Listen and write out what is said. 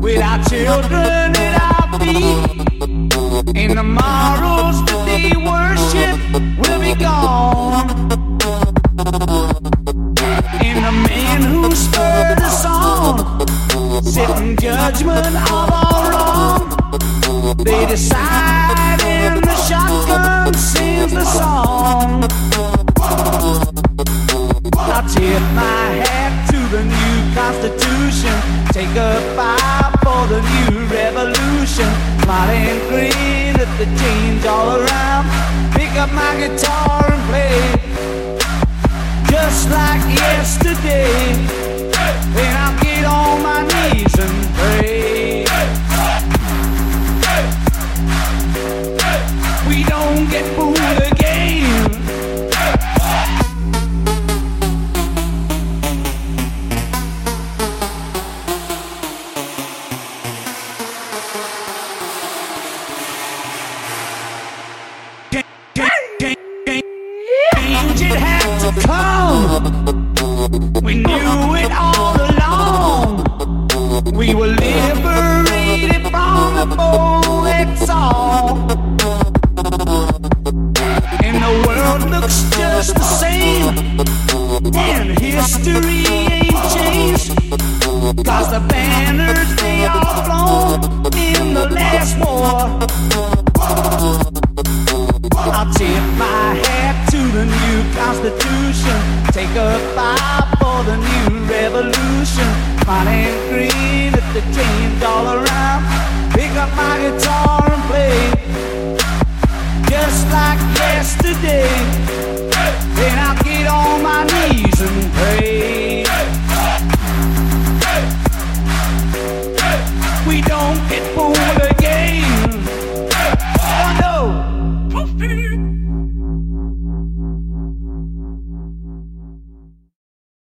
with our children at our feet. And the day worship will be gone. And the man who spurred us on, sitting judgment of all wrong, they decide and the shotgun sings the song. I tip my hat Bow for the new revolution. And grin at the change all around. Pick up my guitar and play. Just like yesterday. And I'll It had to come. We knew it all along. We were liberated from the bullets all. And the world looks just the same. And history ain't changed. Cause the banners they all flown in the last war. I'll tip my constitution. Take a bow for the new revolution. Smile and grin at the change all around. Pick up my guitar